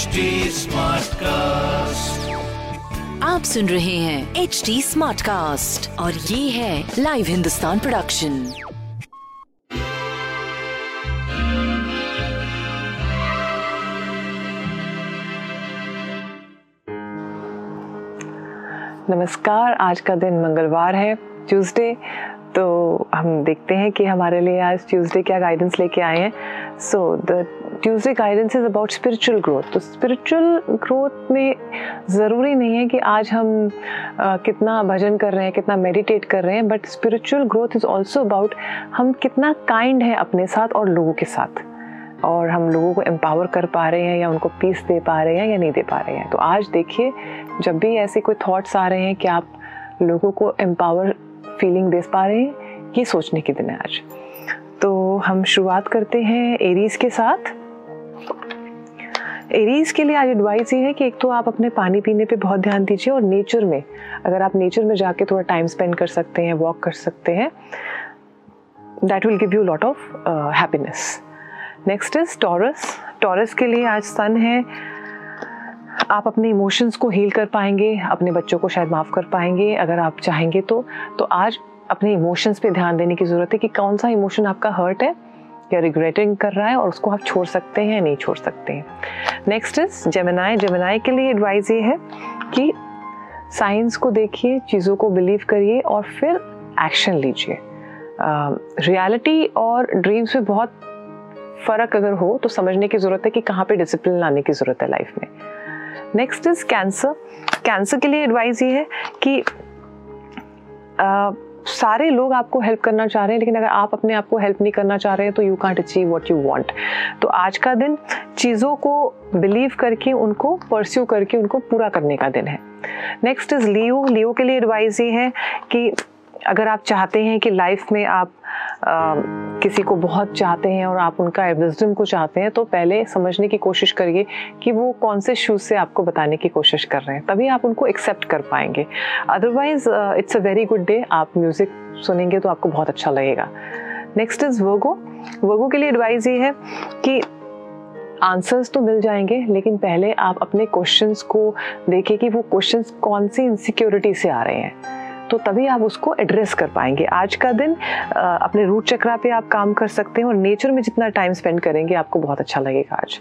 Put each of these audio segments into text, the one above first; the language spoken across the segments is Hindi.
Smartcast आप सुन रहे हैं एच डी स्मार्ट कास्ट और ये है लाइव हिंदुस्तान प्रोडक्शन नमस्कार आज का दिन मंगलवार है ट्यूसडे तो हम देखते हैं कि हमारे लिए आज ट्यूसडे क्या गाइडेंस लेके आए हैं. So the Tuesday guidance is about spiritual growth तो स्पिरिचुअल ग्रोथ में ज़रूरी नहीं है कि आज हम आ, कितना भजन कर रहे हैं कितना मेडिटेट कर रहे हैं but spiritual growth is also about हम कितना काइंड है अपने साथ और लोगों के साथ। और हम लोगों को एम्पावर कर पा रहे हैं या उनको पीस दे पा रहे हैं या नहीं दे पा रहे हैं। तो आज देखिए जब भी ऐसे कोई थॉट्स आ रहे हैं कि आप लोगों को एम्पावर फीलिंग दे पा रहे हैं ये सोचने के दिन है आज। तो हम शुरुआत करते हैं एरीज के साथ। एरीज के लिए आज एडवाइस ये है कि एक तो आप अपने पानी पीने पे बहुत ध्यान दीजिए और नेचर में, अगर आप नेचर में जाके थोड़ा टाइम स्पेंड कर सकते हैं वॉक कर सकते हैं that will give you lot of happiness next is Taurus Taurus के लिए आज सन है. आप अपने इमोशंस को हील कर पाएँगे, अपने बच्चों को शायद माफ़ कर पाएँगे, अगर आप चाहेंगे तो। तो आज अपने इमोशंस पे ध्यान देने की ज़रूरत है कि कौन सा इमोशन आपका हर्ट है। या रिग्रेटिंग कर रहा है और उसको आप छोड़ सकते हैं या नहीं छोड़ सकते हैं। नेक्स्ट इज़ जेमिनाई जेमिनाई के लिए एडवाइस ये है कि साइंस को देखिए चीज़ों को बिलीव करिए और फिर एक्शन लीजिए। रियलिटी uh, और ड्रीम्स में बहुत फ़र्क अगर हो तो समझने की ज़रूरत है कि कहाँ पे डिसिप्लिन लाने की ज़रूरत है लाइफ में। नेक्स्ट इज़ कैंसर कैंसर के लिए एडवाइस ये है कि uh, सारे लोग आपको हेल्प करना चाह रहे हैं, लेकिन अगर आप अपने आप को हेल्प नहीं करना चाह रहे हैं तो you can't achieve what you want तो आज का दिन चीज़ों को बिलीव करके, उनको परस्यू करके, उनको पूरा करने का दिन है। नेक्स्ट इज़ लियो लियो के लिए एडवाइस ये है कि अगर आप चाहते हैं कि लाइफ में आप किसी को बहुत चाहते हैं और आप उनका विजडम को चाहते हैं तो पहले समझने की कोशिश करिए कि वो कौन से शूज़ से आपको बताने की कोशिश कर रहे हैं। तभी आप उनको एक्सेप्ट कर पाएँगे। Otherwise it's a very good day आप म्यूज़िक सुनेंगे तो आपको बहुत अच्छा लगेगा। नेक्स्ट इज़ वर्गो वर्गो के लिए एडवाइस ये है कि आंसर्स तो मिल जाएँगे, लेकिन पहले आप अपने क्वेश्चंस को देखें कि वो क्वेश्चंस कौन सी इनसिक्योरिटी से आ रहे हैं। तो तभी आप उसको एड्रेस कर पाएँगे। आज का दिन अपने रूट चक्रा पे आप काम कर सकते हैं और नेचर में जितना टाइम स्पेंड करेंगे, आपको बहुत अच्छा लगेगा आज।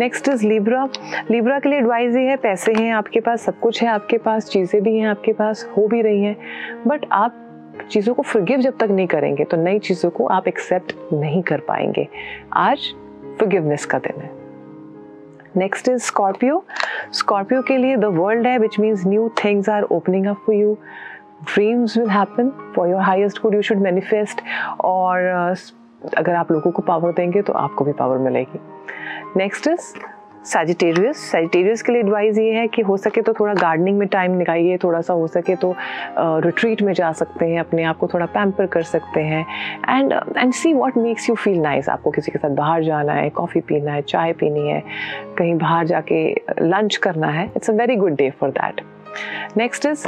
नेक्स्ट इज़ लिब्रा लिब्रा के लिए एडवाइस ये है, पैसे हैं आपके पास, सब कुछ है आपके पास, चीज़ें भी हैं आपके पास, हो भी रही हैं बट आप चीज़ों को फॉरगिव जब तक नहीं करेंगे तो नई चीज़ों को आप एक्सेप्ट नहीं कर पाएँगे। आज फॉरगिवनेस का दिन है। नेक्स्ट इज़ स्कॉर्पियो स्कॉर्पियो के लिए द वर्ल्ड है which means new things are opening up for you dreams will happen for your highest good you should manifest और uh, अगर आप लोगों को पावर देंगे तो आपको भी पावर मिलेगी। नेक्स्ट इज़ सैजिटेरियस सैजिटेरियस के लिए एडवाइस ये है कि हो सके तो थोड़ा गार्डनिंग में टाइम निकालिए थोड़ा सा हो सके तो रिट्रीट uh, में जा सकते हैं अपने आप को थोड़ा पैम्पर कर सकते हैं। And and see what makes you feel nice आपको किसी के साथ बाहर जाना है कॉफ़ी पीना है चाय पीनी है कहीं बाहर जाके लंच करना है it's a very good day for that next is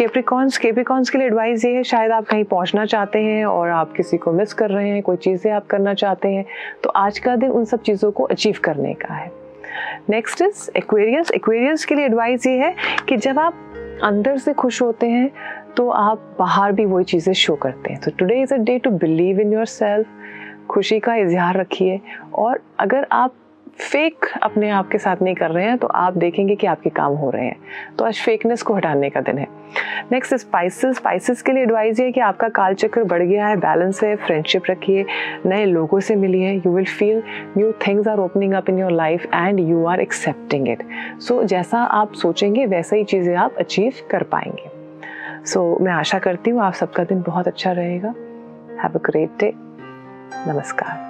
Capricorns Capricorns के लिए एडवाइस ये है, शायद आप कहीं पहुँचना चाहते हैं और आप किसी को मिस कर रहे हैं, कोई चीज़ें आप करना चाहते हैं तो आज का दिन उन सब चीज़ों को अचीव करने का है। नेक्स्ट इज़ एक्वेरियस एक्वेरियस के लिए एडवाइस ये है कि जब आप अंदर से खुश होते हैं तो आप बाहर भी वही चीज़ें शो करते हैं। तो today is a day to believe in yourself खुशी का इजहार रखिए और अगर आप फेक अपने आप के साथ नहीं कर रहे हैं तो आप देखेंगे कि आपके काम हो रहे हैं। तो आज फेकनेस को हटाने का दिन है। नेक्स्ट स्पाइसेस स्पाइसेस के लिए एडवाइस ये कि आपका काल चक्र बढ़ गया है बैलेंस है फ्रेंडशिप रखिए नए लोगों से मिलिए। You will feel new things are opening up in your life and you are accepting it so जैसा आप सोचेंगे वैसा ही चीज़ें आप अचीव कर पाएँगे। सो so, मैं आशा करती हूँ आप सबका दिन बहुत अच्छा रहेगा। हैव अ ग्रेट डे नमस्कार।